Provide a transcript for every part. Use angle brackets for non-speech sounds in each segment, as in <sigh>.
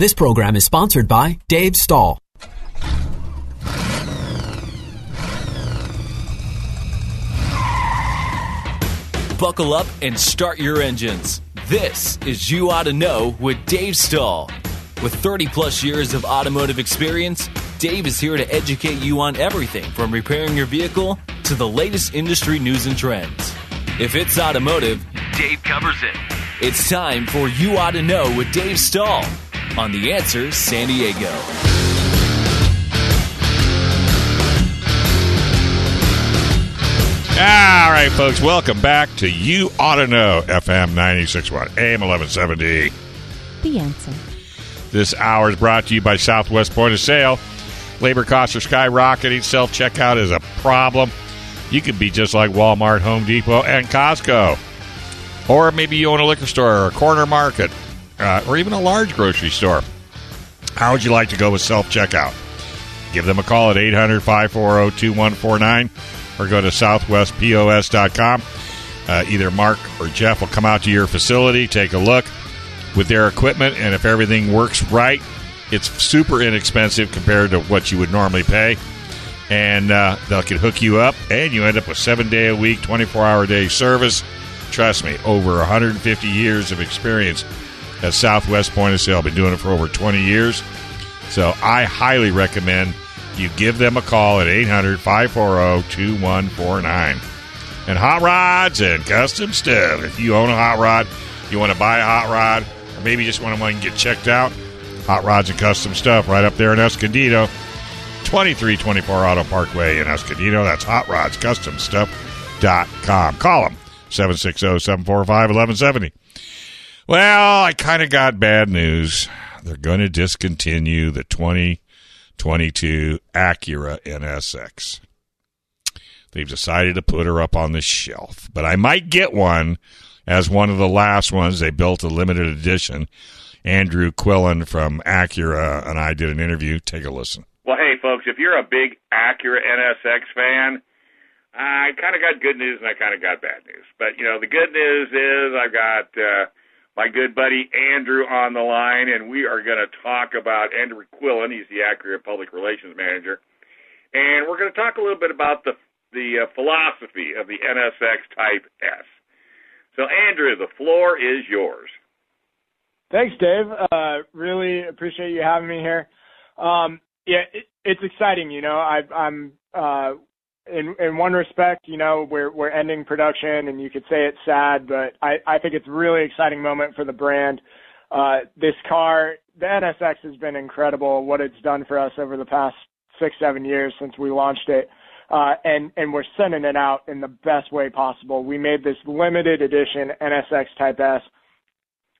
This program is sponsored by Dave Stahl. Buckle up and start your engines. This is You Ought to Know with Dave Stahl. With 30 plus years of automotive experience, Dave is here to educate you on everything from repairing your vehicle to the latest industry news and trends. If it's automotive, Dave covers it. It's time for You Ought to Know with Dave Stahl on The Answer San Diego. All right, folks, welcome back to You Ought to Know, FM 96.1, AM 1170. The answer. This hour is brought to you by Southwest Point of Sale. Labor costs are skyrocketing. Self checkout is a problem. You could be just like Walmart, Home Depot, and Costco. Or maybe you own a liquor store or a corner market uh, or even a large grocery store. How would you like to go with self checkout? Give them a call at 800 540 2149 or go to southwestpos.com. Uh, either Mark or Jeff will come out to your facility, take a look with their equipment, and if everything works right, it's super inexpensive compared to what you would normally pay. And uh, they can hook you up, and you end up with seven day a week, 24 hour day service. Trust me, over 150 years of experience at Southwest Point of Sale. I've been doing it for over 20 years. So I highly recommend you give them a call at 800 540 2149. And hot rods and custom stuff. If you own a hot rod, you want to buy a hot rod, or maybe just want to get checked out, hot rods and custom stuff right up there in Escondido. 2324 Auto Parkway in Escondido. That's Hot Rods Custom Stuff.com. Call them 760 745 1170. Well, I kind of got bad news. They're going to discontinue the 2022 Acura NSX. They've decided to put her up on the shelf, but I might get one as one of the last ones. They built a limited edition. Andrew Quillen from Acura and I did an interview. Take a listen. Well, hey, folks, if you're a big Acura NSX fan, I kind of got good news and I kind of got bad news. But, you know, the good news is I've got uh, my good buddy Andrew on the line, and we are going to talk about Andrew Quillen. He's the Acura Public Relations Manager. And we're going to talk a little bit about the, the uh, philosophy of the NSX Type S. So, Andrew, the floor is yours. Thanks, Dave. Uh, really appreciate you having me here. Um, yeah, it, it's exciting. You know, I, I'm uh, in in one respect, you know, we're we're ending production, and you could say it's sad, but I I think it's a really exciting moment for the brand. Uh, this car, the NSX, has been incredible. What it's done for us over the past six seven years since we launched it. Uh, and and we're sending it out in the best way possible. We made this limited edition NSX Type S.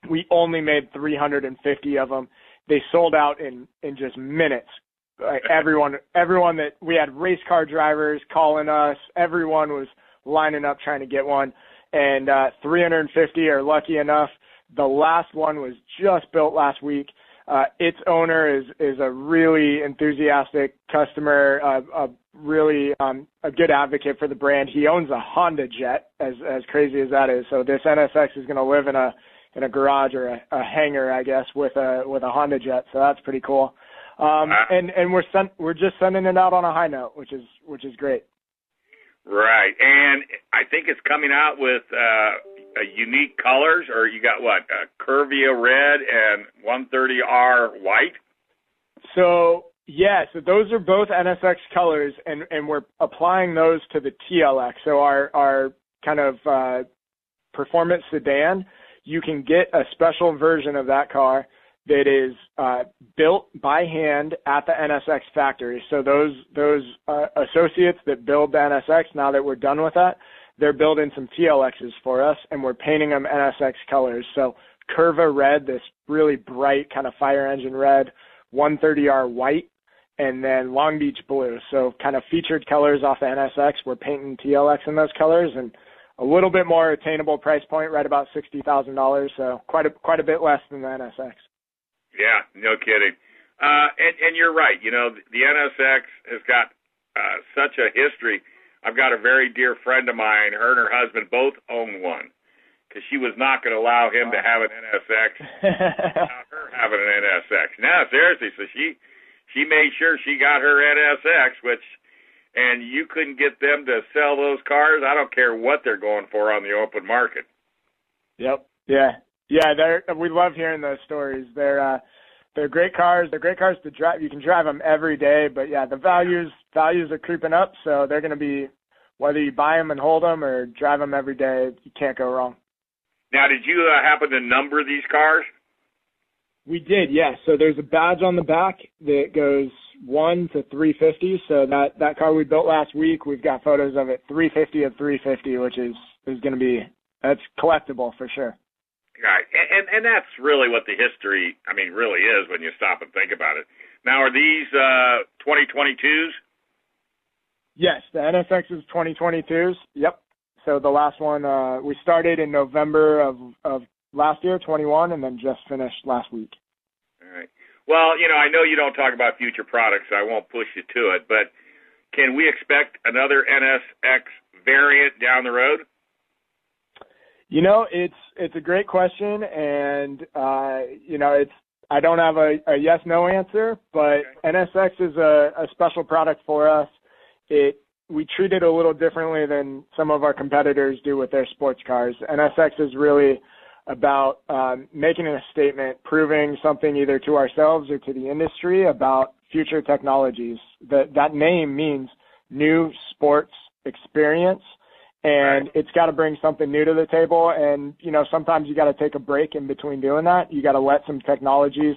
We only made 350 of them. They sold out in in just minutes like everyone everyone that we had race car drivers calling us. Everyone was lining up trying to get one. And uh 350 are lucky enough. The last one was just built last week. Uh its owner is is a really enthusiastic customer uh, a really um a good advocate for the brand. He owns a Honda Jet as as crazy as that is. So this NSX is going to live in a in a garage or a, a hangar I guess with a with a Honda Jet. So that's pretty cool um, and and we're sent, we're just sending it out on a high note, which is which is great. Right, and I think it's coming out with uh, unique colors, or you got what? Uh, Curva red and 130R white. So yeah, so those are both NSX colors, and and we're applying those to the TLX. So our our kind of uh, performance sedan, you can get a special version of that car that is uh, built by hand at the NSX factory. So those those uh, associates that build the NSX, now that we're done with that, they're building some TLXs for us, and we're painting them NSX colors. So Curva red, this really bright kind of fire engine red, 130R white, and then Long Beach blue. So kind of featured colors off the NSX. We're painting TLX in those colors and a little bit more attainable price point, right about sixty thousand dollars. So quite a quite a bit less than the NSX. Yeah, no kidding. Uh, and, and you're right. You know, the NSX has got uh, such a history. I've got a very dear friend of mine. Her and her husband both own one because she was not going to allow him to have an NSX <laughs> without her having an NSX. Now, seriously, so she she made sure she got her NSX, which and you couldn't get them to sell those cars. I don't care what they're going for on the open market. Yep. Yeah. Yeah. They're we love hearing those stories. They're uh, they're great cars. They're great cars to drive. You can drive them every day, but yeah, the values values are creeping up, so they're going to be whether you buy them and hold them or drive them every day. You can't go wrong. Now, did you uh, happen to number these cars? We did, yes. So there's a badge on the back that goes one to 350. So that that car we built last week, we've got photos of it 350 of 350, which is is going to be that's collectible for sure. Right, and, and and that's really what the history, I mean, really is when you stop and think about it. Now, are these uh 2022s? Yes, the NSX is 2022s. Yep. So the last one uh we started in November of of last year, 21, and then just finished last week. All right. Well, you know, I know you don't talk about future products, so I won't push you to it, but can we expect another NSX variant down the road? You know, it's it's a great question, and uh, you know, it's I don't have a, a yes no answer, but NSX is a, a special product for us. It we treat it a little differently than some of our competitors do with their sports cars. NSX is really about um, making a statement, proving something either to ourselves or to the industry about future technologies. That that name means new sports experience and right. it's got to bring something new to the table. And you know, sometimes you got to take a break in between doing that. You got to let some technologies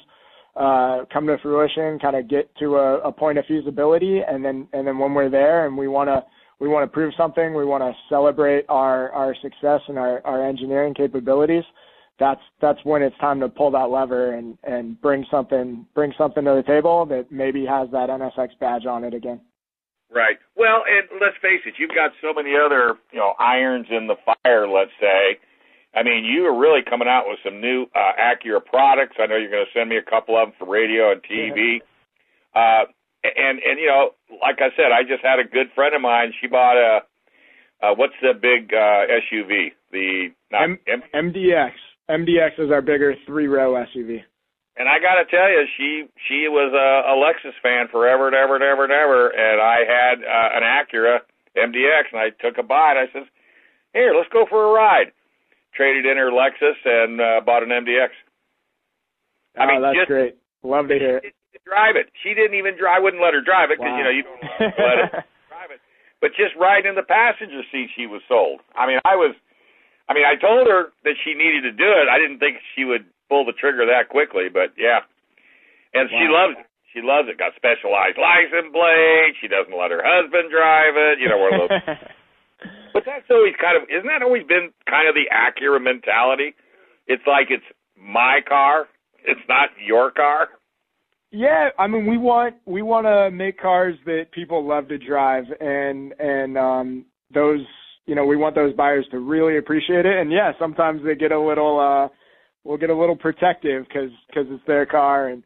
uh, come to fruition, kind of get to a, a point of feasibility, and then and then when we're there and we want to we want to prove something, we want to celebrate our our success and our our engineering capabilities. That's that's when it's time to pull that lever and and bring something bring something to the table that maybe has that NSX badge on it again. Right. Well, and let's face it, you've got so many other, you know, irons in the fire, let's say. I mean, you are really coming out with some new uh, Acura products. I know you're going to send me a couple of them for radio and TV. Yeah. Uh, and and you know, like I said, I just had a good friend of mine. She bought a uh, what's the big uh, SUV? The not, M- M- MDX. MDX is our bigger three row SUV. And I got to tell you, she she was a, a Lexus fan forever and ever and ever and ever. And I had uh, an Acura MDX, and I took a bite. I says, "Here, let's go for a ride." Traded in her Lexus and uh, bought an MDX. I oh, mean, that's just, great. Love to hear it. Drive it. She didn't even drive. I wouldn't let her drive it because wow. you know you don't let her <laughs> drive it. But just riding in the passenger seat, she was sold. I mean, I was. I mean, I told her that she needed to do it. I didn't think she would pull the trigger that quickly, but yeah. And wow. she loves it. She loves it. Got specialized license plate. She doesn't let her husband drive it. You know, one of those. <laughs> but that's always kind of isn't that always been kind of the Acura mentality? It's like it's my car. It's not your car. Yeah, I mean we want we want to make cars that people love to drive and and um those you know we want those buyers to really appreciate it and yeah sometimes they get a little uh will get a little protective because because it's their car and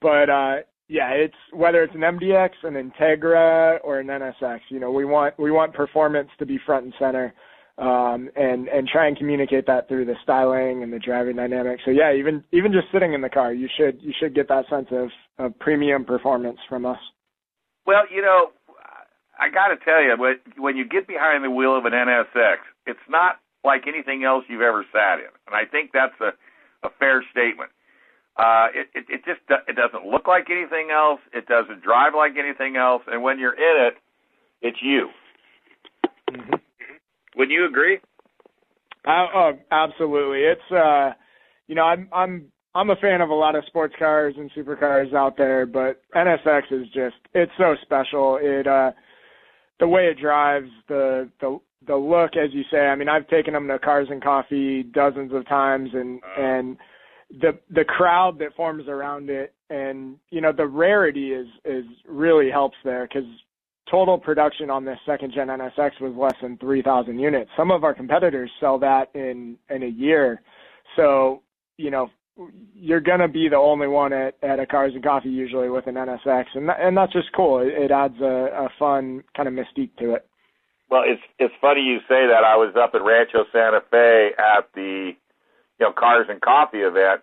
but uh yeah it's whether it's an MDX an Integra or an NSX you know we want we want performance to be front and center um and and try and communicate that through the styling and the driving dynamics. So yeah even even just sitting in the car you should you should get that sense of of premium performance from us. Well you know I got to tell you when when you get behind the wheel of an NSX it's not like anything else you've ever sat in. And I think that's a a fair statement. Uh, it, it, it just it doesn't look like anything else. It doesn't drive like anything else. And when you're in it, it's you. Mm-hmm. Would you agree? Uh, oh, absolutely. It's uh, you know, I'm I'm I'm a fan of a lot of sports cars and supercars out there, but NSX is just it's so special. It uh, the way it drives, the the the look, as you say. I mean, I've taken them to Cars and Coffee dozens of times, and uh, and the the crowd that forms around it and you know the rarity is is really helps there because total production on this second gen NSX was less than 3,000 units. Some of our competitors sell that in in a year. So, you know, you're going to be the only one at, at a Cars and Coffee usually with an NSX and that, and that's just cool. It, it adds a, a fun kind of mystique to it. Well, it's it's funny you say that. I was up at Rancho Santa Fe at the you know Cars and Coffee event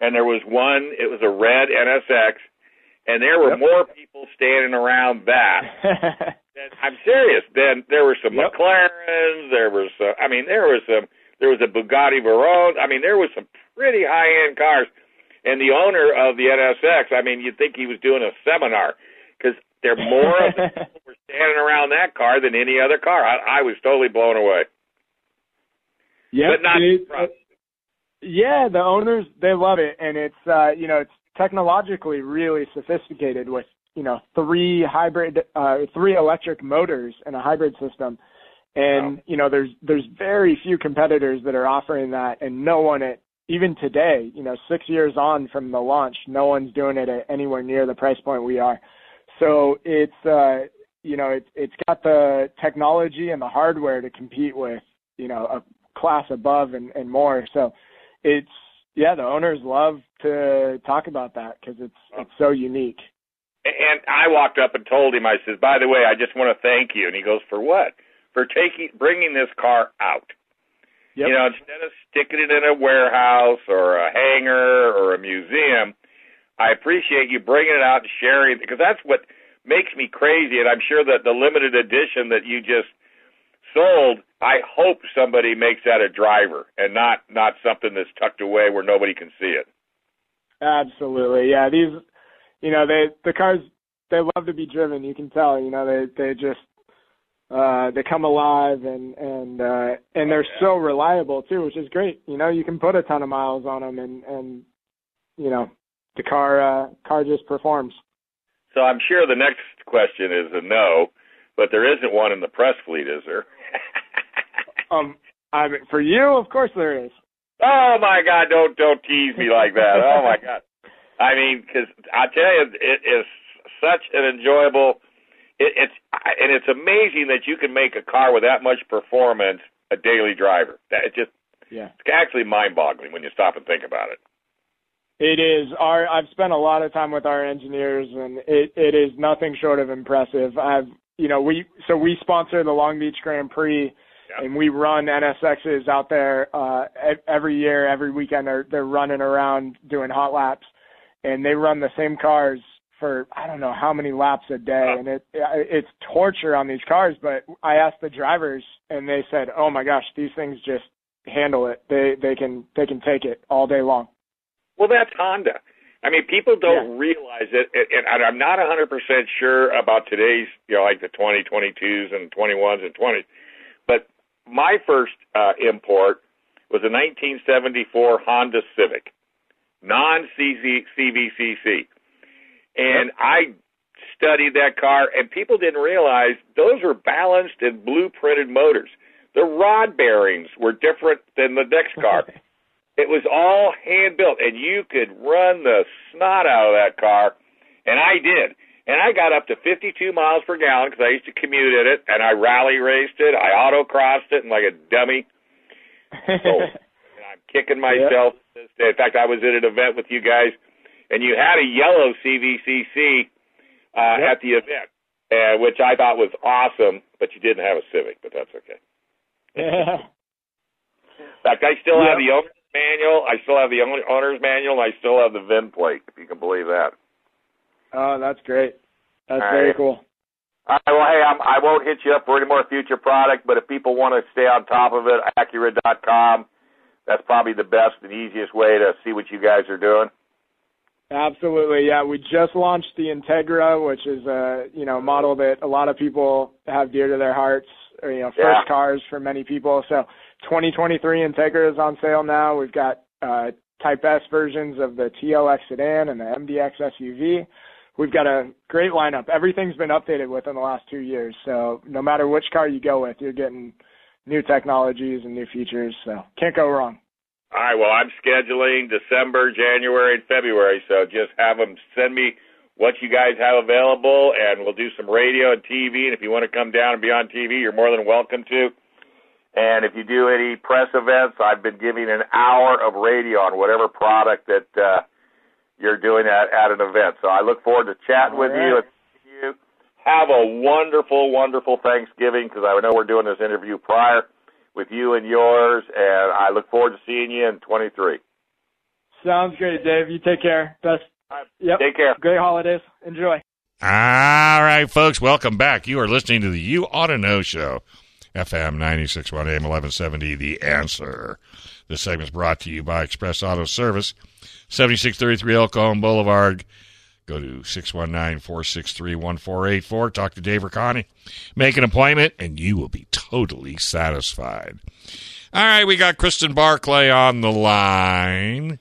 and there was one it was a red NSX and there were yep. more people standing around that. <laughs> I'm serious. Then there were some yep. McLarens. There was, some, I mean, there was some. There was a Bugatti Veyron. I mean, there was some pretty high end cars. And the owner of the NSX, I mean, you'd think he was doing a seminar because there more of the <laughs> people were standing around that car than any other car. I, I was totally blown away. Yeah, but not. uh, yeah, the owners they love it, and it's uh, you know it's technologically really sophisticated with you know three hybrid uh, three electric motors and a hybrid system and wow. you know there's there's very few competitors that are offering that and no one at even today you know 6 years on from the launch no one's doing it at anywhere near the price point we are so it's uh you know it's it's got the technology and the hardware to compete with you know a class above and and more so it's yeah, the owners love to talk about that because it's it's so unique. And I walked up and told him, I says, by the way, I just want to thank you. And he goes, for what? For taking bringing this car out. Yep. You know, instead of sticking it in a warehouse or a hangar or a museum, I appreciate you bringing it out and sharing because that's what makes me crazy. And I'm sure that the limited edition that you just sold, I hope somebody makes that a driver and not not something that's tucked away where nobody can see it. Absolutely, yeah. These, you know, they the cars they love to be driven. You can tell. You know, they they just uh they come alive and and uh and they're oh, yeah. so reliable too, which is great. You know, you can put a ton of miles on them and and you know the car uh car just performs. So I'm sure the next question is a no, but there isn't one in the press fleet, is there? <laughs> um, I mean, for you, of course there is. Oh my God! Don't don't tease me like that. <laughs> Oh my God! I mean, because I tell you, it is such an enjoyable. It, it's and it's amazing that you can make a car with that much performance a daily driver. That it just yeah, it's actually mind-boggling when you stop and think about it. It is our. I've spent a lot of time with our engineers, and it it is nothing short of impressive. I've you know, we so we sponsor the Long Beach Grand Prix, yep. and we run NSXs out there uh, every year, every weekend. They're they're running around doing hot laps, and they run the same cars for I don't know how many laps a day, and it it's torture on these cars. But I asked the drivers, and they said, "Oh my gosh, these things just handle it. They they can they can take it all day long." Well, that's Honda. I mean, people don't yeah. realize it, and I'm not 100% sure about today's, you know, like the 2022s and 21s and 20s. But my first uh, import was a 1974 Honda Civic, non CVCC, and I studied that car, and people didn't realize those were balanced and blueprinted motors. The rod bearings were different than the next car. <laughs> It was all hand built, and you could run the snot out of that car, and I did. And I got up to 52 miles per gallon because I used to commute in it, and I rally raced it. I autocrossed it and like a dummy. So, <laughs> and I'm kicking myself. Yep. In fact, I was at an event with you guys, and you had a yellow CVCC uh, yep. at the event, uh, which I thought was awesome, but you didn't have a Civic, but that's okay. Yeah. <laughs> In fact, I still yep. have the owner manual. I still have the owner's manual. And I still have the VIN plate, if you can believe that. Oh, that's great. That's All very right. cool. All right. Well, hey, I'm, I won't hit you up for any more future product, but if people want to stay on top of it, Acura.com. That's probably the best and easiest way to see what you guys are doing. Absolutely, yeah. We just launched the Integra, which is a you know model that a lot of people have dear to their hearts. Or, you know, first yeah. cars for many people. So 2023 Integra is on sale now. We've got uh, Type S versions of the TLX sedan and the MDX SUV. We've got a great lineup. Everything's been updated within the last two years. So no matter which car you go with, you're getting new technologies and new features. So can't go wrong. All right. Well, I'm scheduling December, January, and February. So just have them send me what you guys have available, and we'll do some radio and TV. And if you want to come down and be on TV, you're more than welcome to. And if you do any press events, I've been giving an hour of radio on whatever product that uh, you're doing at, at an event. So I look forward to chatting All with right. you. you. Have a wonderful, wonderful Thanksgiving because I know we're doing this interview prior with you and yours, and I look forward to seeing you in 23. Sounds great, Dave. You take care. Best. Yep. Take care. Great holidays. Enjoy. All right, folks, welcome back. You are listening to the You Ought to Know Show, FM 96.1 AM 1170, The Answer. This segment is brought to you by Express Auto Service, 7633 El Cajon Boulevard. Go to 619-463-1484. Talk to Dave or Connie. Make an appointment, and you will be totally satisfied. All right, we got Kristen Barclay on the line.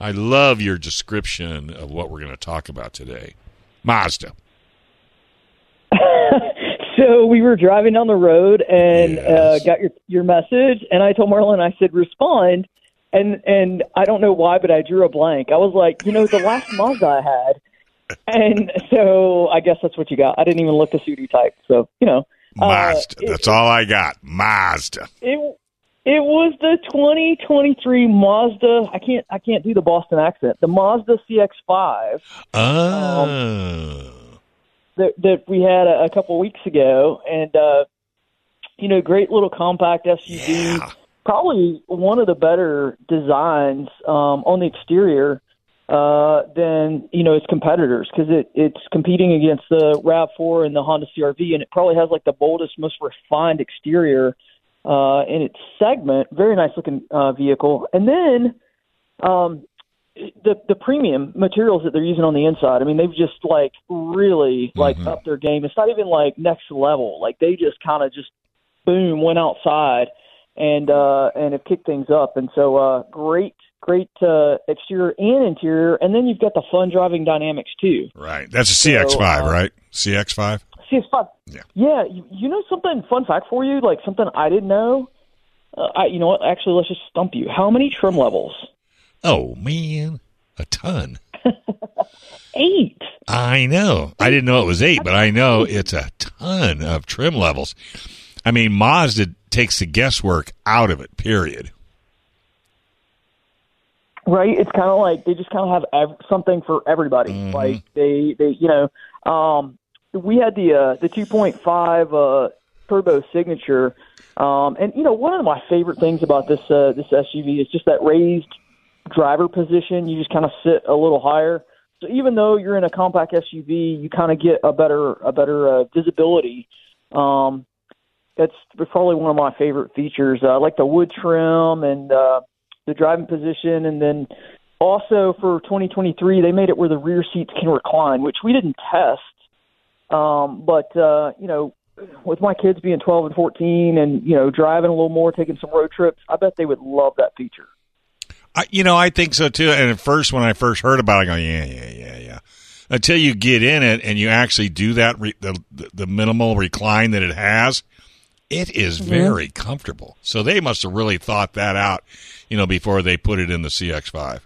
I love your description of what we're going to talk about today. Mazda. So we were driving down the road and uh, got your your message, and I told Marlon, I said respond, and and I don't know why, but I drew a blank. I was like, you know, the last Mazda I had, and so I guess that's what you got. I didn't even look to see what you typed, so you know, uh, Mazda. it- That's all I got. Mazda. it it was the 2023 Mazda. I can't I can't do the Boston accent. The Mazda CX-5 Oh. That that we had a, a couple weeks ago, and uh, you know, great little compact SUV. Yeah. Probably one of the better designs um, on the exterior uh, than you know its competitors because it it's competing against the Rav4 and the Honda CRV, and it probably has like the boldest, most refined exterior uh, in its segment. Very nice looking uh, vehicle, and then um, the the premium materials that they're using on the inside. I mean, they've just like really like Mhm. upped their game. It's not even like next level. Like they just kind of just boom went outside and uh and have kicked things up. And so uh great great uh exterior and interior. And then you've got the fun driving dynamics too. Right. That's a CX5, uh, right? CX5? CS5. Yeah. Yeah. You, you know something fun fact for you, like something I didn't know. Uh, I, you know what? Actually, let's just stump you. How many trim levels? Oh, man. A ton. <laughs> Eight. I know. I didn't know it was eight, but I know <laughs> it's a ton of trim levels. I mean, Mazda takes the guesswork out of it, period. right? It's kind of like they just kind of have ev- something for everybody. Mhm. Like they, they, you know, um, we had the uh, the 2.5 uh, turbo signature, um, and you know, one of my favorite things about this uh, this SUV is just that raised driver position. You just kind of sit a little higher. So even though you're in a compact SUV, you kind of get a better a better uh, visibility. Um, that's probably one of my favorite features. Uh, like the wood trim and uh, the driving position, and then also for 2023 they made it where the rear seats can recline, which we didn't test. Um, but uh, you know, with my kids being 12 and 14, and you know, driving a little more, taking some road trips, I bet they would love that feature. I, you know, I think so too. And at first, when I first heard about it, I go, yeah, yeah, yeah, yeah. Until you get in it and you actually do that, re- the, the the minimal recline that it has, it is very comfortable. So they must have really thought that out, you know, before they put it in the CX5.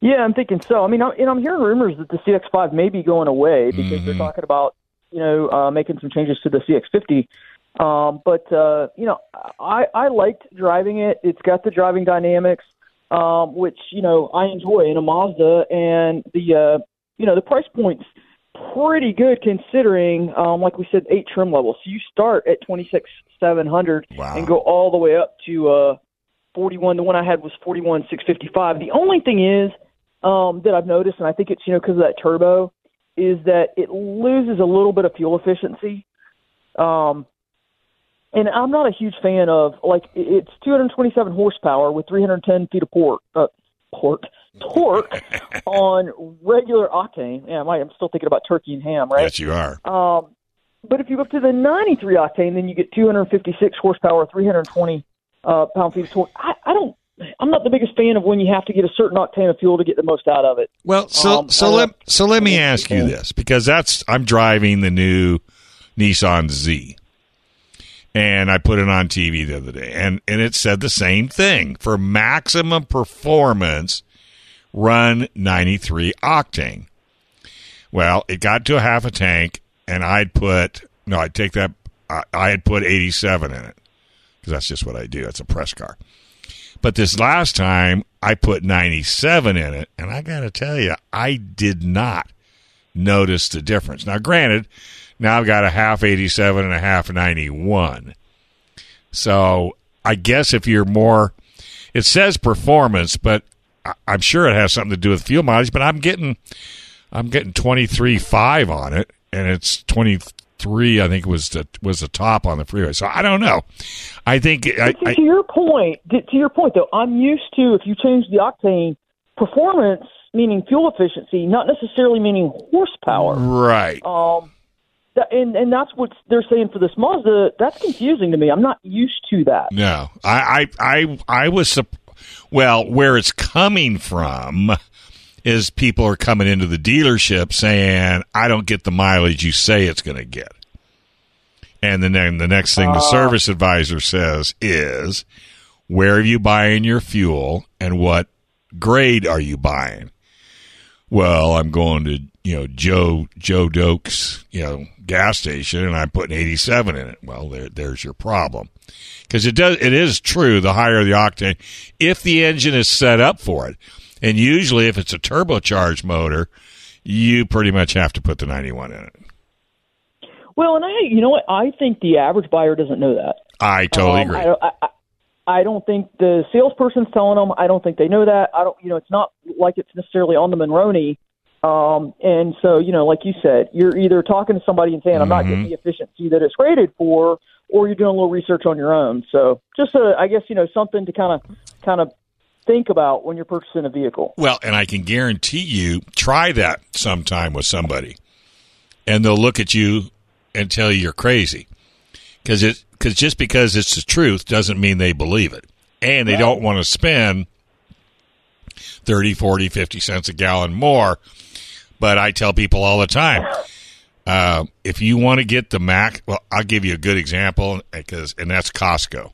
Yeah, I'm thinking so. I mean, I'm, and I'm hearing rumors that the CX-5 may be going away because they're Mhm. talking about you know uh, making some changes to the CX-50. Um, but uh, you know, I I liked driving it. It's got the driving dynamics, um, which you know I enjoy in a Mazda, and the uh, you know the price point's pretty good considering, um, like we said, eight trim levels. So you start at twenty six seven hundred Wow. and go all the way up to uh, forty one. The one I had was forty one six fifty five. The only thing is um, that I've noticed, and I think it's you know because of that turbo, is that it loses a little bit of fuel efficiency. Um, and I'm not a huge fan of like it's 227 horsepower with 310 feet of port, uh, port <laughs> torque on regular octane. Yeah, I- I'm still thinking about turkey and ham, right? Yes, you are. Um, but if you go up to the 93 octane, then you get 256 horsepower, 320 uh, pound feet of torque. I, I don't. I'm not the biggest fan of when you have to get a certain octane of fuel to get the most out of it. Well, so Um, so let so let me ask you this because that's I'm driving the new Nissan Z, and I put it on TV the other day, and and it said the same thing for maximum performance. Run 93 octane. Well, it got to a half a tank, and I'd put no, I'd take that. I, I had put 87 in it because that's just what I do. It's a press car. But this last time, I put 97 in it, and I got to tell you, I did not notice the difference. Now, granted, now I've got a half 87 and a half 91. So I guess if you're more, it says performance, but I'm sure it has something to do with fuel mileage. But I'm getting, I'm getting 23 five on it, and it's 23. I think was the was the top on the freeway. So I don't know. I think I, to, to your point, to your point though, I'm used to if you change the octane performance, meaning fuel efficiency, not necessarily meaning horsepower. right. Um, and and that's what they're saying for this Mazda. That's confusing to me. I'm not used to that. No, I, I, I, I was well. Where it's coming from is people are coming into the dealership saying, "I don't get the mileage you say it's going to get," and then then the next thing the ah. service advisor says is, "Where are you buying your fuel, and what grade are you buying?" Well, I'm going to you know Joe Joe Doke's you know gas station, and I'm putting 87 in it. Well, there there's your problem because it does it is true. The higher the octane, if the engine is set up for it, and usually if it's a turbocharged motor, you pretty much have to put the 91 in it. Well, and I, you know what? I think the average buyer doesn't know that. I totally Um, agree. I, I, I- don't think the salesperson's telling them. I don't think they know that. I don't. You know, it's not like it's necessarily on the Monroney. Um, and so, you know, like you said, you're either talking to somebody and saying, "I'm not Mm-hmm. getting the efficiency that it's rated for," or you're doing a little research on your own. So, just a, I guess, you know, something to kind of, kind of think about when you're purchasing a vehicle. Well, and I can guarantee you, try that sometime with somebody, and they'll look at you and tell you you're crazy, because it because just because it's the truth doesn't mean they believe it, and they don't want to spend 30, 40, 50 cents a gallon more. But I tell people all the time, uh, if you want to get the Mac, well, I'll give you a good example because, and that's Costco.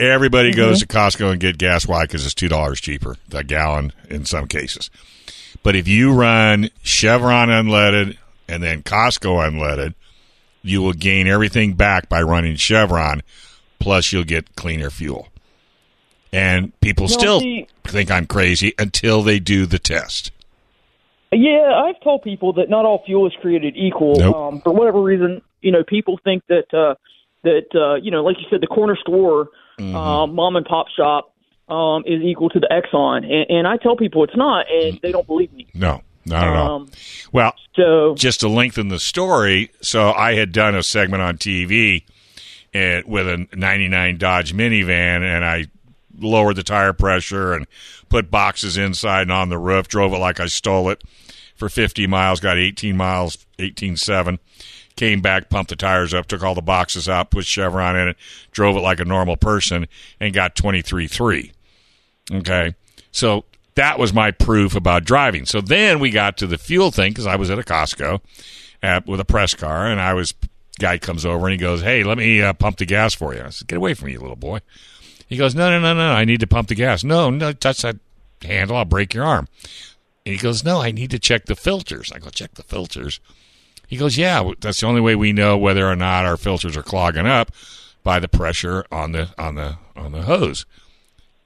Everybody goes to Costco and get gas. Why? Because it's two dollars cheaper a gallon in some cases. But if you run Chevron unleaded and then Costco unleaded, you will gain everything back by running Chevron. Plus, you'll get cleaner fuel. And people still see- think I'm crazy until they do the test. Yeah, I've told people that not all fuel is created equal. Nope. Um, for whatever reason, you know, people think that uh, that uh, you know, like you said, the corner store, Mm-hmm. um, mom and pop shop um, is equal to the Exxon, and, and I tell people it's not, and they don't believe me. No, not at all. Um, Well, so just to lengthen the story, so I had done a segment on TV and, with a 99 Dodge minivan, and I lowered the tire pressure and put boxes inside and on the roof, drove it like I stole it for 50 miles, got 18 miles, 18.7. Came back, pumped the tires up, took all the boxes out, put Chevron in it, drove it like a normal person, and got 23.3. Okay. So that was my proof about driving. So then we got to the fuel thing because I was at a Costco at, with a press car, and I was guy comes over and he goes, "Hey, let me uh, pump the gas for you." I said, "Get away from me, you little boy." He goes, "No, no, no, no, I need to pump the gas." No, no, touch that handle, I'll break your arm. And he goes, "No, I need to check the filters." I go, "Check the filters." He goes, "Yeah, that's the only way we know whether or not our filters are clogging up by the pressure on the on the on the hose."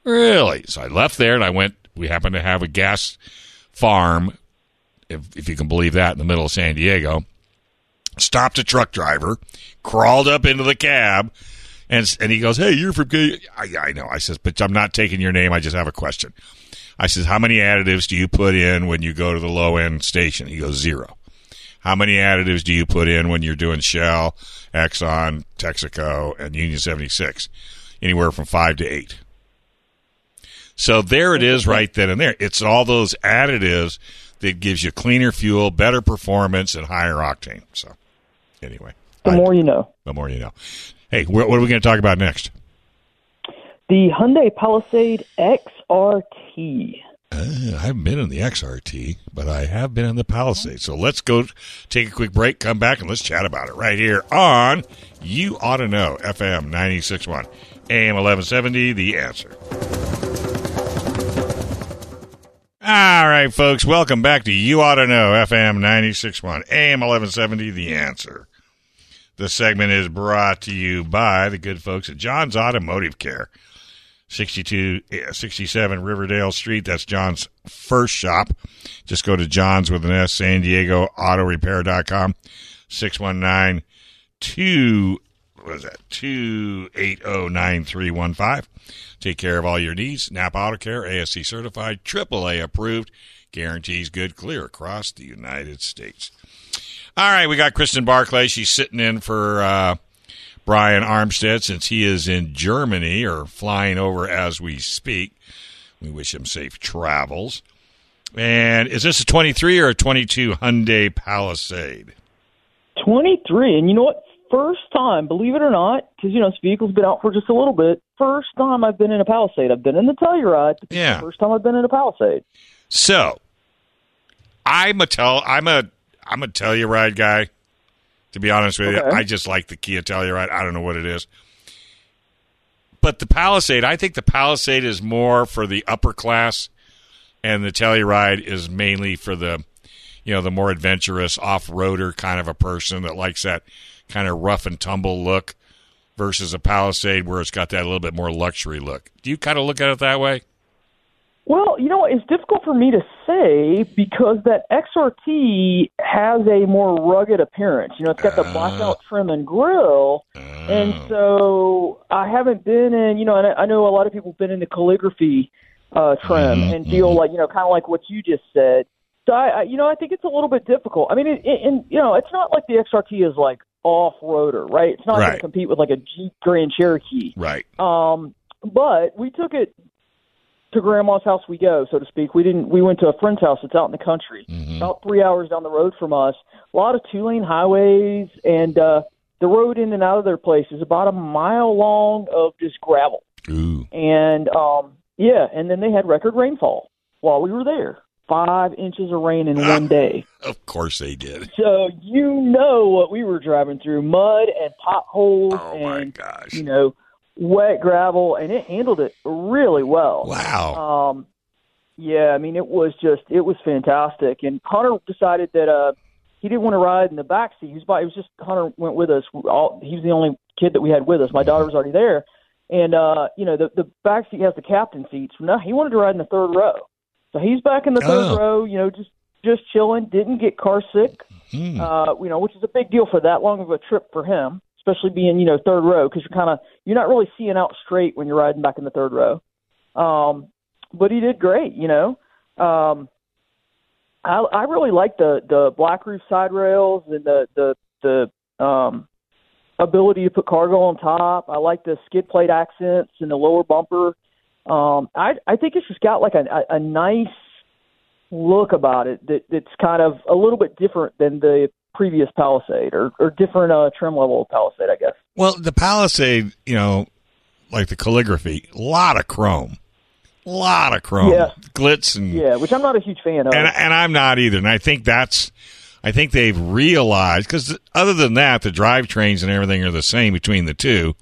Really? So I left there and I went. We happen to have a gas farm, if, if you can believe that, in the middle of San Diego. Stopped a truck driver, crawled up into the cab, and and he goes, "Hey, you're from?" K-" I, I know. I says, "But I'm not taking your name. I just have a question." I says, "How many additives do you put in when you go to the low end station?" He goes, zero. How many additives do you put in when you're doing Shell, Exxon, Texaco, and Union 76? Anywhere from five to eight. So there it is right then and there. It's all those additives that gives you cleaner fuel, better performance, and higher octane. So anyway, the I- more you know. the more you know. Hey, wh- what are we going to talk about next? The Hyundai Palisade XRT. Uh, I haven't been in the XRT, but I have been in the Palisade. So let's go take a quick break, come back, and let's chat about it right here on You Ought to Know, FM 96.1, AM 1170, The Answer. All right, folks, welcome back to You Ought to Know, FM 96.1, AM 1170, The Answer. The segment is brought to you by the good folks at John's Automotive Care. 62, eh, 67 Riverdale Street. That's John's first shop. Just go to John's with an S, San Diego Auto Repair.com. 619 2, what is that? 280 9315. Take care of all your needs. Napa Auto Care, ASE certified, AAA approved, guarantees good clear across the United States. All right, we got Kristen Barclay. She's sitting in for uh, Brian Armstead since he is in Germany or flying over as we speak. We wish him safe travels. And is this a 23 or a 22 Hyundai Palisade? 23. And you know what? First time, believe it or not, because, you know, this vehicle's been out for just a little bit. First time I've been in a Palisade. I've been in the Telluride. Yeah. First time I've been in a Palisade. So, I'm a tell I'm a I'm a Telluride guy. To be honest with you, I just like the Kia Telluride. I don't know what it is. But the Palisade, I think the Palisade is more for the upper class, and the Telluride is mainly for the, you know, the more adventurous off-roader kind of a person that likes that kind of rough and tumble look versus a Palisade where it's got that little bit more luxury look. Do you kind of look at it that way? Well, you know, it's difficult for me to say because that XRT has a more rugged appearance. You know, it's got the blackout ah. trim and grill, and oh. so I haven't been in. You know, and I, know a lot of people have been in the calligraphy uh, trim mm-hmm, and feel mm-hmm. like you know, kind of like what you just said. So I, I, you know, I think it's a little bit difficult. I mean, it, it, and you know, it's not like the XRT is like off roader, right? It's not going to compete with like a Jeep Grand Cherokee. Right. Um, but we took it to grandma's house we go, so to speak. We didn't we went to a friend's house that's out in the country. About three hours down the road from us. A lot of two lane highways and uh the road in and out of their place is about a mile long of just gravel. Ooh. And um yeah, and then they had record rainfall while we were there. Five inches of rain in one day. <laughs> Of course they did. So you know what we were driving through mud and potholes Oh my and gosh. you know wet gravel and it handled it really well. Wow. Um yeah, I mean it was just it was fantastic and Hunter decided that uh he didn't want to ride in the back seat. He was by, it was just Hunter went with us. All, he was the only kid that we had with us. My daughter was already there. And uh, you know, the the back seat has the captain seats. No, he wanted to ride in the third row. So he's back in the third Oh. row, you know, just just chilling, didn't get car sick Hmm. uh, you know, which is a big deal for that long of a trip for him, especially being, you know, third row because you're kind of you're not really seeing out straight when you're riding back in the third row. Um, but he did great, you know. Um, I I really like the the black roof side rails and the the the um ability to put cargo on top. I like the skid plate accents and the lower bumper. Um, I I think it's just got like a a, a nice look about it that that's kind of a little bit different than the previous Palisade or, or different uh, trim level of Palisade, I guess. Well, the Palisade, you know, like the calligraphy, a lot of chrome, a lot of chrome, Yeah. glitz, and Yeah, which I'm not a huge fan of. and and I'm not either. And I think that's, I think they've realized because other than that, the drivetrains and everything are the same between the two.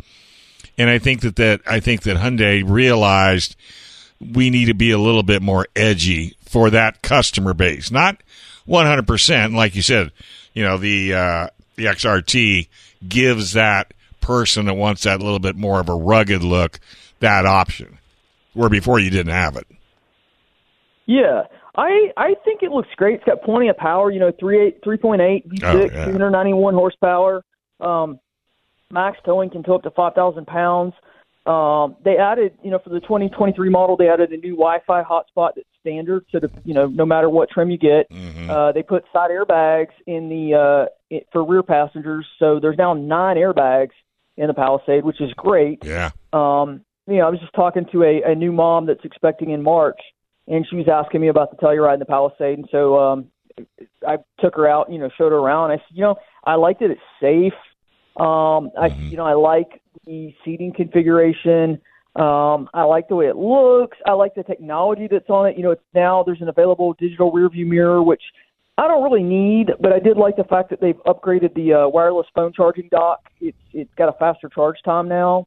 And I think that that I think that Hyundai realized we need to be a little bit more edgy for that customer base, not 100 percent. Like you said, you know the uh, the XRT gives that person that wants that little bit more of a rugged look that option, where before you didn't have it. Yeah, I I think it looks great. It's got plenty of power. You know, three eight three point eight V Oh, six, yeah. two hundred ninety one horsepower. Um, max towing can tow up to five thousand pounds. Um, they added, you know, for the 2023 model, they added a new Wi-Fi hotspot that's standard, so that you know, no matter what trim you get, uh, they put side airbags in the uh, it, for rear passengers. So there's now nine airbags in the Palisade, which is great. Yeah. Um, you know, I was just talking to a, a new mom that's expecting in March, and she was asking me about the Telluride and the Palisade, and so um, I took her out, you know, showed her around. I said, you know, I liked it. It's safe. Um, I, you know, I like the seating configuration. Um, I like the way it looks. I like the technology that's on it. You know, it's now there's an available digital rear view mirror, which I don't really need, but I did like the fact that they've upgraded the uh, wireless phone charging dock. It's it's got a faster charge time now.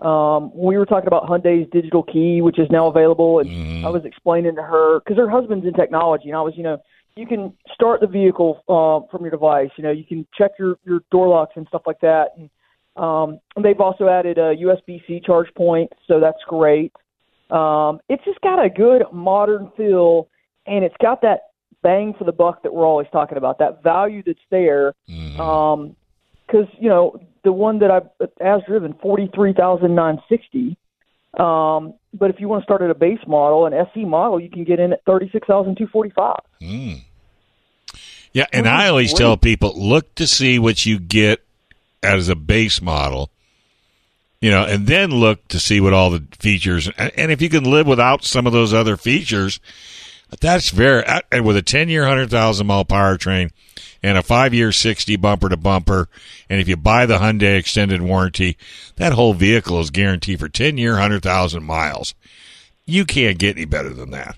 Um, we were talking about Hyundai's digital key, which is now available, and Mm-hmm. I was explaining to her because her husband's in technology, and I was, you know, you can start the vehicle uh, from your device. You know, you can check your your door locks and stuff like that. And um, they've also added a USB-C charge point, so that's great. Um, it's just got a good modern feel, and it's got that bang for the buck that we're always talking about. That value that's there. Mm-hmm. Um, because you know the one that I've as driven forty three thousand nine sixty. Um, but if you want to start at a base model, an SE model, you can get in at thirty six thousand two forty five. Mm. Yeah, and I always tell people look to see what you get as a base model, you know, and then look to see what all the features and, and if you can live without some of those other features, that's very uh, and with a ten year, hundred thousand mile powertrain and a five year, sixty bumper to bumper, and if you buy the Hyundai extended warranty, that whole vehicle is guaranteed for ten year, hundred thousand miles. You can't get any better than that.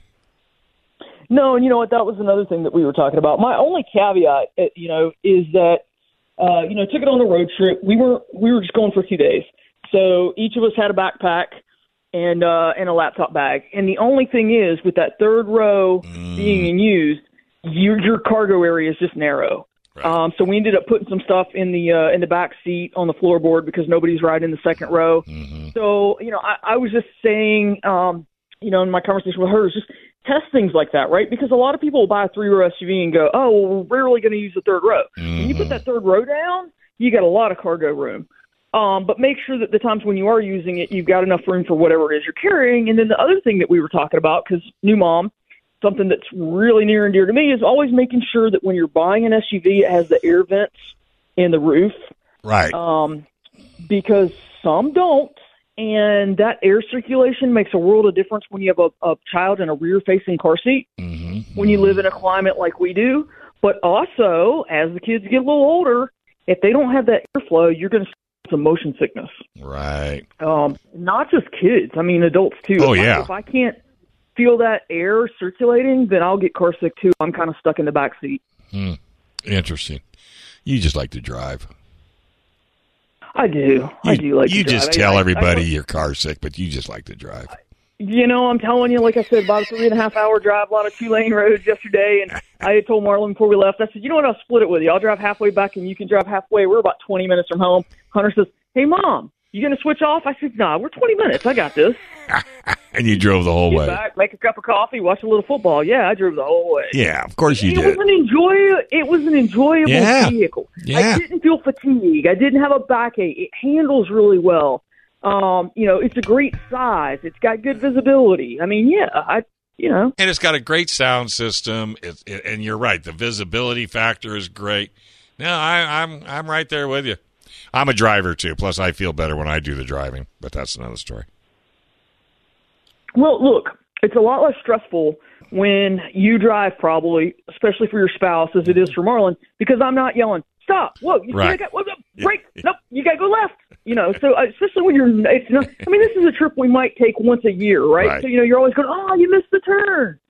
No, and you know what? That was another thing that we were talking about. My only caveat, uh, you know, is that uh, you know took it on a road trip. We were we were just going for a few days, so each of us had a backpack and uh, and a laptop bag. And the only thing is, with that third row being in use, your your cargo area is just narrow. Um, so we ended up putting some stuff in the uh, in the back seat on the floorboard because nobody's riding the second row. So you know, I, I was just saying, um, you know, in my conversation with her, just test things like that, right? Because a lot of people will buy a three row SUV and go, oh, well, we're rarely going to use the third row. When you put that third row down, you got a lot of cargo room. Um, but make sure that the times when you are using it, you've got enough room for whatever it is you're carrying. And then the other thing that we were talking about, because new mom, something that's really near and dear to me is always making sure that when you're buying an SUV, it has the air vents in the roof Right. um, because some don't. And that air circulation makes a world of difference when you have a, a child in a rear facing car seat, when you live in a climate like we do. But also, as the kids get a little older, if they don't have that airflow, you're going to some motion sickness. right. Um, not just kids, I mean adults too. Oh, If I- yeah. if I can't feel that air circulating, then I'll get car sick too. I'm kind of stuck in the back seat. Interesting. You just like to drive. I do. I do like. you just I- tell I- I everybody don't- you're car sick, but you just like to drive. You know, I'm telling you, like I said, about a three and a half hour drive, a lot of two lane roads yesterday, and <laughs> I had told Marlon before we left, I said, you know what, I'll split it with you. I'll drive halfway back, and you can drive halfway. We're about 20 minutes from home. Hunter says, hey, mom, you going to switch off? I said, nah, we're 20 minutes. I got this. <laughs> And you drove the whole Get way. back, make a cup of coffee, watch a little football. Yeah, I drove the whole way. Yeah, of course you it did. was an enjoy. It was an enjoyable Yeah. vehicle. Yeah. I didn't feel fatigue. I didn't have a backache. It handles really well. Um, you know, it's a great size. It's got good visibility. I mean, yeah, I, you know, And it's got a great sound system. It, it, and you're right, the visibility factor is great. No, I, I'm I'm right there with you. I'm a driver too. Plus, I feel better when I do the driving. But that's another story. Well, look, it's a lot less stressful when you drive, probably, especially for your spouse, as it is for Marlon, because I'm not yelling, "Stop! Whoa! You Right. Got what's up? Brake! Nope! You got to go left." You know, so uh, especially when you're, it's not. I mean, this is a trip we might take once a year, right? Right. So you know, you're always going, "Oh, you missed the turn."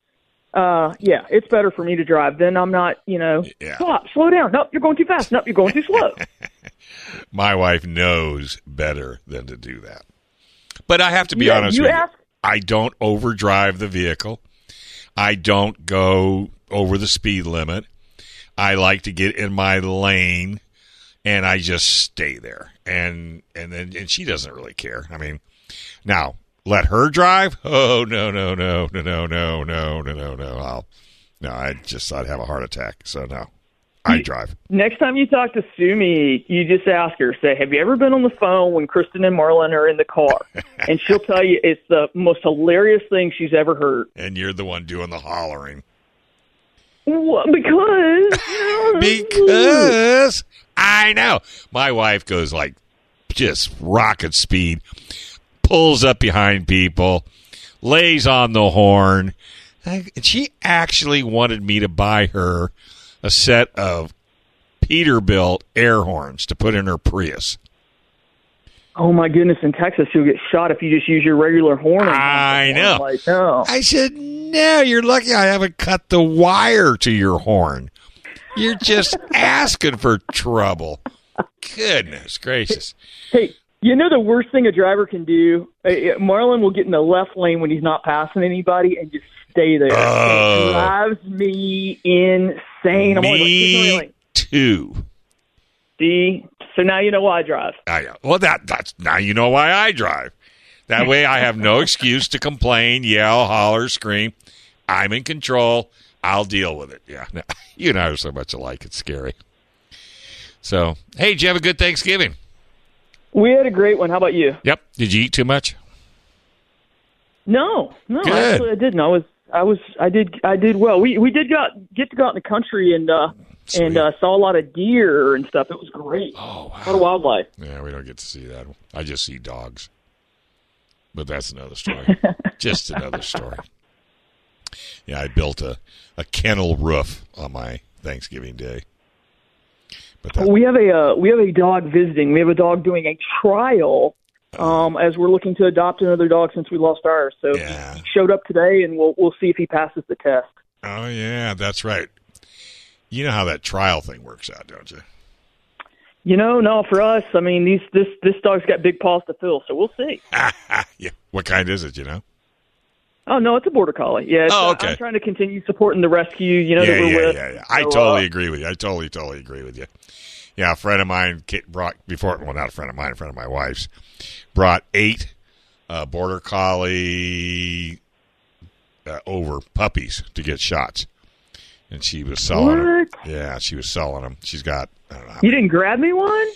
Uh, yeah, it's better for me to drive. Then I'm not, you know, Yeah. stop, slow down. Nope, you're going too fast. Nope, you're going too slow. <laughs> My wife knows better than to do that. But I have to be Yeah, honest you with ask- you. I don't overdrive the vehicle. I don't go over the speed limit. I like to get in my lane and I just stay there. And and then and she doesn't really care. I mean, now let her drive? Oh no no no no no no no no no no. I'll no, I just I'd have a heart attack. So no. I drive. Next time you talk to Sumi, you just ask her, say, "Have you ever been on the phone when Kristen and Marlon are in the car?" <laughs> and she'll tell you it's the most hilarious thing she's ever heard. And you're the one doing the hollering. Well, because <laughs> because I know my wife goes like just rocket speed, pulls up behind people, lays on the horn. And she actually wanted me to buy her a set of Peterbilt air horns to put in her Prius. Oh my goodness! In Texas, you'll get shot if you just use your regular horn. I know. Like, no. I said, no, you're lucky I haven't cut the wire to your horn. You're just <laughs> asking for trouble. Goodness gracious. Hey, you know the worst thing a driver can do? Uh, Marlon will get in the left lane when he's not passing anybody and just stay there. Oh. It drives me insane. I'm always like, "Get in the Me too. See? So now you know why I drive. I, well, that that's now you know why I drive. That way, I have no <laughs> excuse to complain, yell, holler, scream. I'm in control. I'll deal with it. Yeah, no, <laughs> you and I are so much alike. It's scary. So, hey, did you have a good Thanksgiving? We had a great one. How about you? Yep. Did you eat too much? No, no, Good. actually I didn't. I was, I was, I did, I did well. We we did got get to go out in the country and uh Sweet. and uh saw a lot of deer and stuff. It was great. Oh, A lot of wildlife. Yeah, we don't get to see that. I just see dogs. But that's another <laughs> story. just another story. Yeah, I built a, a kennel roof on my Thanksgiving day. But that, We have a uh, we have a dog visiting. We have a dog doing a trial um, as we're looking to adopt another dog since we lost ours. So Yeah. he showed up today, and we'll we'll see if he passes the test. oh yeah, that's right. You know how that trial thing works out, don't you? You know, no, for us, I mean, these this this dog's got big paws to fill, so we'll see. <laughs> yeah. What kind is it? You know? Oh no, it's a border collie. Yeah, Oh, uh, okay. I'm trying to continue supporting the rescue. You know yeah, yeah, with. yeah, yeah. I So, totally uh, agree with you. I totally, totally agree with you. Yeah, a friend of mine Kit, brought before. Well, not a friend of mine, a friend of my wife's brought eight uh, border collie uh, over puppies to get shots, and she was selling them. Yeah, she was selling them. She's got. I don't know. You didn't grab me one?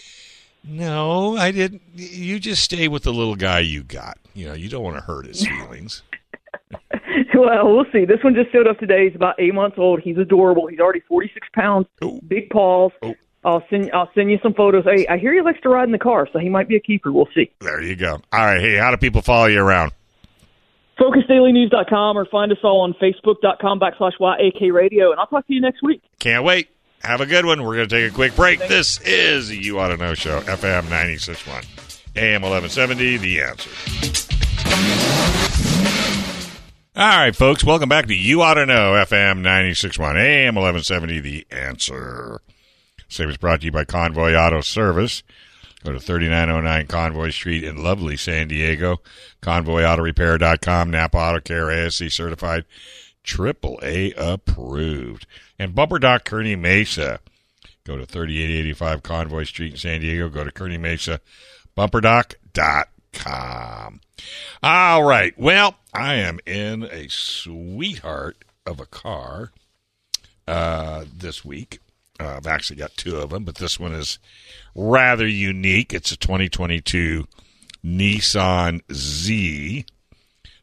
No, I didn't. You just stay with the little guy you got. You know, you don't want to hurt his <laughs> feelings. <laughs> well, we'll see. This one just showed up today. He's about eight months old. He's adorable. He's already 46 pounds, Oh. big paws. Oh. I'll send I'll send you some photos. Hey, I hear he likes to ride in the car, so he might be a keeper. We'll see. There you go. All right. Hey, how do people follow you around? FocusDailyNews.com or find us all on Facebook.com backslash YAK Radio, and I'll talk to you next week. Can't wait. Have a good one. We're going to take a quick break. This is the You Auto Know Show, FM 96.1, AM 1170, The Answer. All right, folks, welcome back to You Auto Know, FM 96.1, AM 1170, The Answer. Same is brought to you by Convoy Auto Service. Go to 3909 Convoy Street in lovely San Diego. ConvoyAutoRepair.com, Napa Auto Care, ASE certified, triple A approved. And Bumper Dock Kearny Mesa. Go to 3885 Convoy Street in San Diego. Go to Kearny Mesa, bumperdock.com. All right. Well, I am in a sweetheart of a car uh, this week. Uh, I've actually got two of them, but this one is rather unique. It's a 2022 Nissan Z.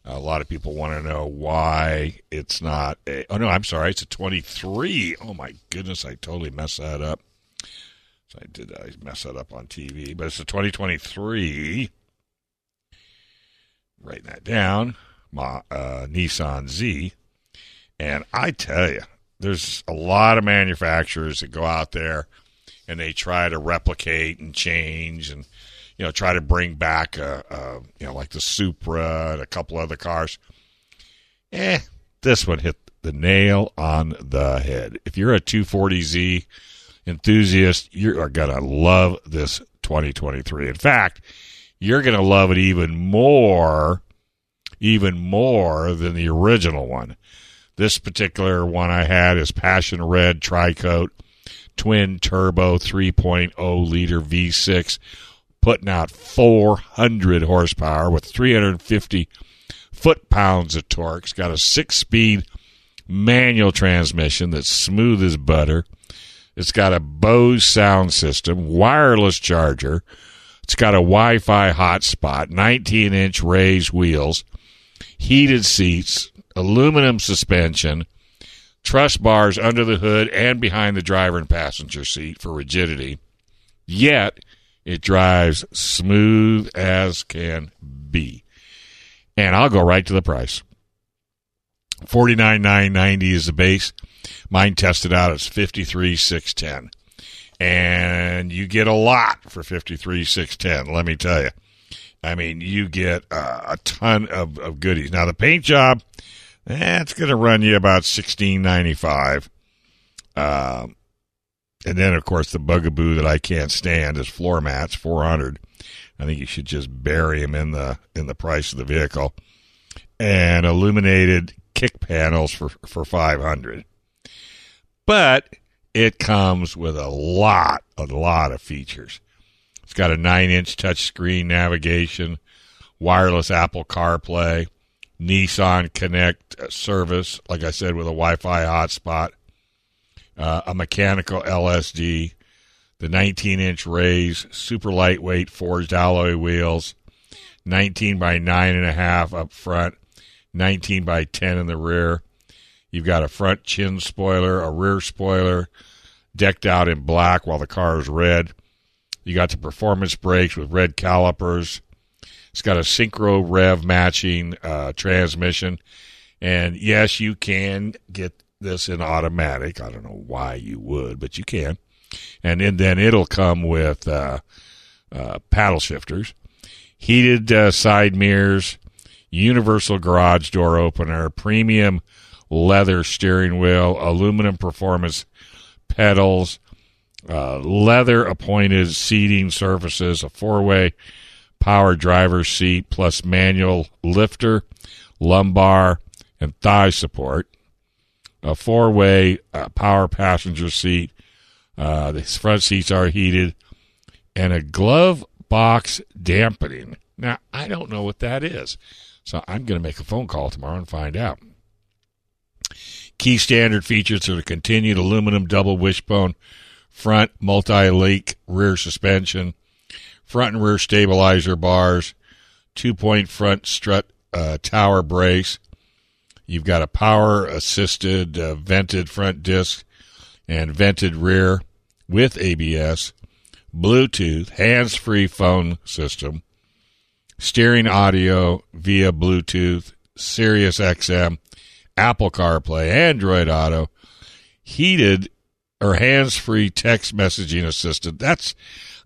A lot of people want to know why it's not a. Oh no, I'm sorry. It's a 23. Oh my goodness, I totally messed that up. So I did. I messed that up on TV, but it's a 2023. Writing that down. My uh, Nissan Z, and I tell you, there's a lot of manufacturers that go out there and they try to replicate and change and you know try to bring back a, a you know like the Supra and a couple other cars. Eh, this one hit the nail on the head. If you're a 240Z enthusiast, you are gonna love this 2023. In fact, you're gonna love it even more, even more than the original one. This particular one I had is Passion Red Tricoat twin turbo 3.0 liter V6 putting out 400 horsepower with 350 foot pounds of torque. It's got a six speed manual transmission that's smooth as butter. It's got a Bose sound system, wireless charger. It's got a Wi Fi hotspot, 19 inch raised wheels, heated seats, aluminum suspension, truss bars under the hood and behind the driver and passenger seat for rigidity. Yet it drives smooth as can be. And I'll go right to the price. Forty nine nine ninety is the base. Mine tested out it's fifty three six ten, and you get a lot for fifty three six ten. Let me tell you, I mean, you get uh, a ton of, of goodies. Now the paint job, eh, going to run you about sixteen ninety five. Um, and then of course the bugaboo that I can't stand is floor mats, four hundred. I think you should just bury them in the in the price of the vehicle. And illuminated kick panels for for five hundred. But it comes with a lot, a lot of features. It's got a nine inch touchscreen navigation, wireless Apple CarPlay, Nissan Connect service, like I said, with a Wi Fi hotspot, uh, a mechanical LSD, the 19 inch rays, super lightweight forged alloy wheels, 19 by 9.5 up front, 19 by 10 in the rear. You've got a front chin spoiler, a rear spoiler, decked out in black while the car is red. You got the performance brakes with red calipers. It's got a synchro rev matching uh, transmission. And yes, you can get this in automatic. I don't know why you would, but you can. And then, then it'll come with uh, uh, paddle shifters, heated uh, side mirrors, universal garage door opener, premium leather steering wheel, aluminum performance pedals, uh, leather appointed seating surfaces, a four way power driver's seat, plus manual lifter, lumbar, and thigh support, a four way uh, power passenger seat. Uh, the front seats are heated, and a glove box dampening. Now, I don't know what that is, so I'm going to make a phone call tomorrow and find out. Key standard features are the continued aluminum double wishbone front multi-link rear suspension, front and rear stabilizer bars, two-point front strut uh, tower brace. You've got a power assisted uh, vented front disc and vented rear with ABS, Bluetooth, hands-free phone system, steering audio via Bluetooth, Sirius XM, Apple CarPlay, Android Auto, heated or hands-free text messaging assistant. That's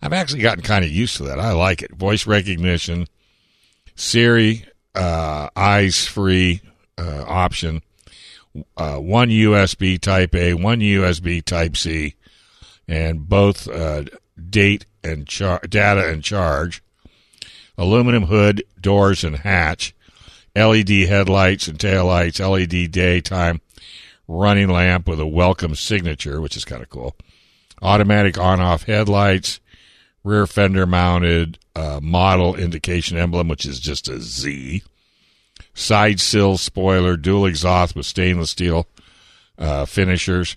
I've actually gotten kind of used to that. I like it. Voice recognition, Siri, uh, eyes-free uh, option, uh, one USB Type A, one USB Type C, and both uh, date and char- data and charge. Aluminum hood, doors, and hatch. LED headlights and taillights. LED daytime running lamp with a welcome signature, which is kind of cool. Automatic on off headlights, rear fender mounted uh, model indication emblem, which is just a Z. Side sill spoiler, dual exhaust with stainless steel uh, finishers.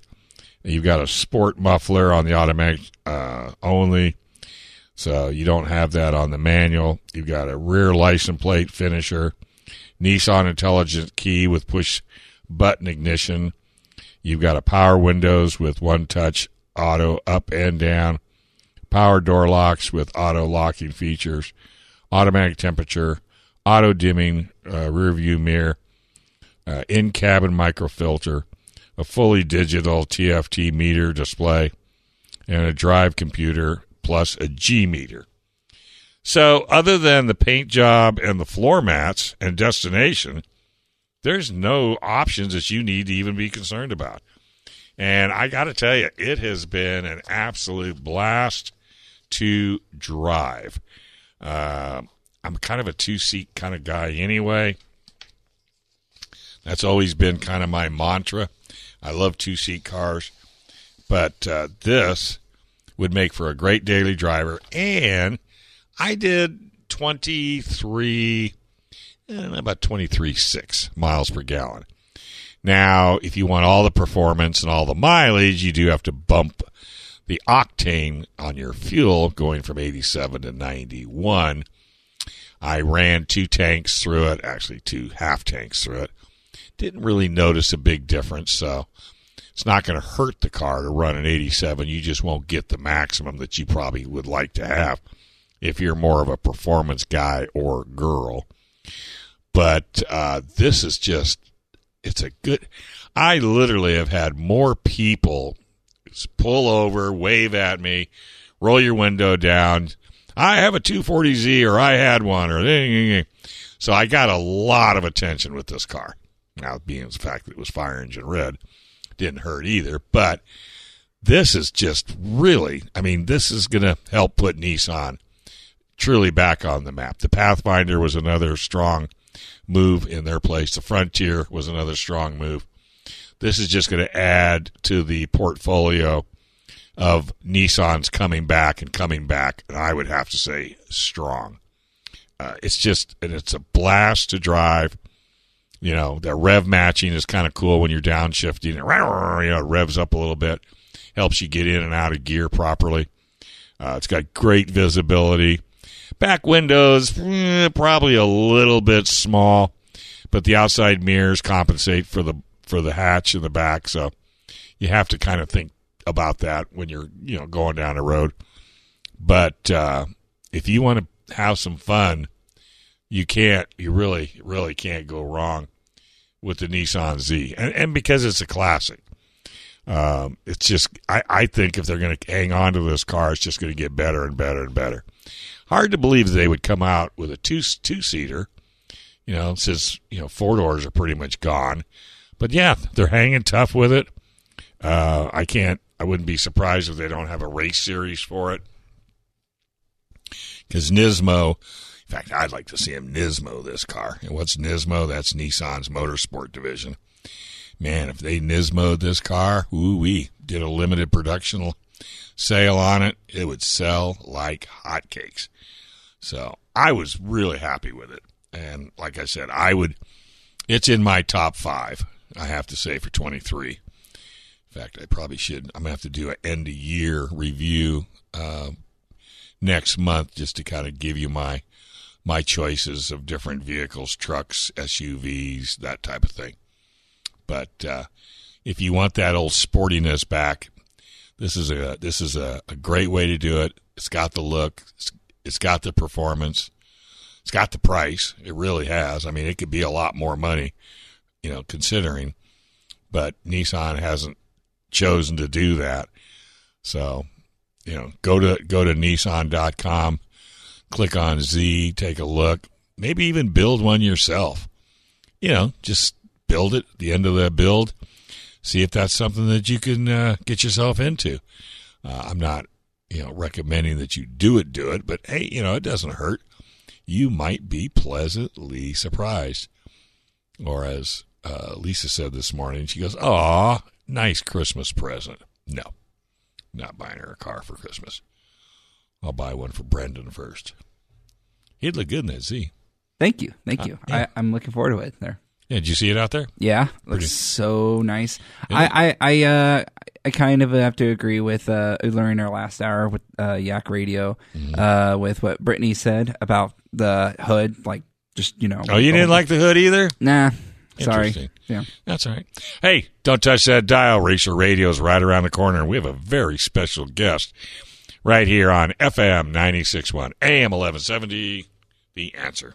You've got a sport muffler on the automatic uh, only, so you don't have that on the manual. You've got a rear license plate finisher, Nissan intelligent key with push button ignition. You've got a power windows with one touch auto up and down, power door locks with auto locking features, automatic temperature, auto dimming uh, rear view mirror, uh, in cabin microfilter, a fully digital TFT meter display, and a drive computer plus a G meter. So, other than the paint job and the floor mats and destination, there's no options that you need to even be concerned about. And I got to tell you, it has been an absolute blast to drive. Uh, I'm kind of a two seat kind of guy anyway. That's always been kind of my mantra. I love two seat cars, but uh, this would make for a great daily driver. And I did 23, eh, about 23.6 miles per gallon. Now, if you want all the performance and all the mileage, you do have to bump the octane on your fuel going from 87 to 91. I ran two tanks through it, actually two half tanks through it. Didn't really notice a big difference, so it's not going to hurt the car to run an 87. You just won't get the maximum that you probably would like to have if you're more of a performance guy or girl. But uh, this is just, it's a good. I literally have had more people pull over, wave at me, roll your window down. I have a 240Z or I had one or so I got a lot of attention with this car. Now, being the fact that it was fire engine red didn't hurt either, but this is just really, I mean, this is going to help put Nissan truly back on the map. The Pathfinder was another strong move in their place. The Frontier was another strong move. This is just going to add to the portfolio of Nissan's coming back and coming back, and I would have to say strong. Uh, it's just, and it's a blast to drive. You know, the rev matching is kind of cool when you're downshifting. You know, it revs up a little bit, helps you get in and out of gear properly. Uh, it's got great visibility. Back windows, eh, probably a little bit small, but the outside mirrors compensate for the for the hatch in the back. So you have to kind of think about that when you're you know going down the road. But uh, if you want to have some fun, you can't. You really really can't go wrong with the Nissan Z, and, and because it's a classic. Um, it's just I, I think if they're going to hang on to this car, it's just going to get better and better and better. Hard to believe they would come out with a two two seater, you know, since you know four doors are pretty much gone. But yeah, they're hanging tough with it. Uh, I can't. I wouldn't be surprised if they don't have a race series for it. Because Nismo, in fact, I'd like to see him Nismo this car. And what's Nismo? That's Nissan's motorsport division. Man, if they Nismoed this car, ooh wee, did a limited production sale on it, it would sell like hotcakes. So I was really happy with it. And like I said, I would, it's in my top five, I have to say, for 23 In fact, I probably should. I'm gonna have to do an end of year review uh, next month just to kind of give you my my choices of different vehicles, trucks, SUVs, that type of thing. But uh, if you want that old sportiness back, this is a this is a, a great way to do it. It's got the look, it's, it's got the performance, it's got the price. It really has. I mean, it could be a lot more money, you know, considering. But Nissan hasn't chosen to do that. So, you know, go to go to nissan.com, click on Z, take a look, maybe even build one yourself. You know, just build it at the end of the build. See if that's something that you can uh, get yourself into. Uh, I'm not, you know, recommending that you do it, do it, but hey, you know, it doesn't hurt. You might be pleasantly surprised. Or as uh, Lisa said this morning, she goes, "Aw, nice Christmas present. No, not buying her a car for Christmas. I'll buy one for Brendan first. He'd look good in that Z. Thank you, thank uh, you. Yeah. I, am looking forward to it. There. Yeah, did you see it out there? Yeah, looks Pretty. so nice. I, I, I, uh, I kind of have to agree with uh, during our last hour with uh, Yak Radio, mm-hmm. uh, with what Brittany said about the hood. Like, just you know. Oh, you didn't like the hood either? Nah, Sorry. Yeah. That's all right. Hey, don't touch that dial. Racer Radio is right around the corner. We have a very special guest right here on FM 96.1, AM 1170. The answer.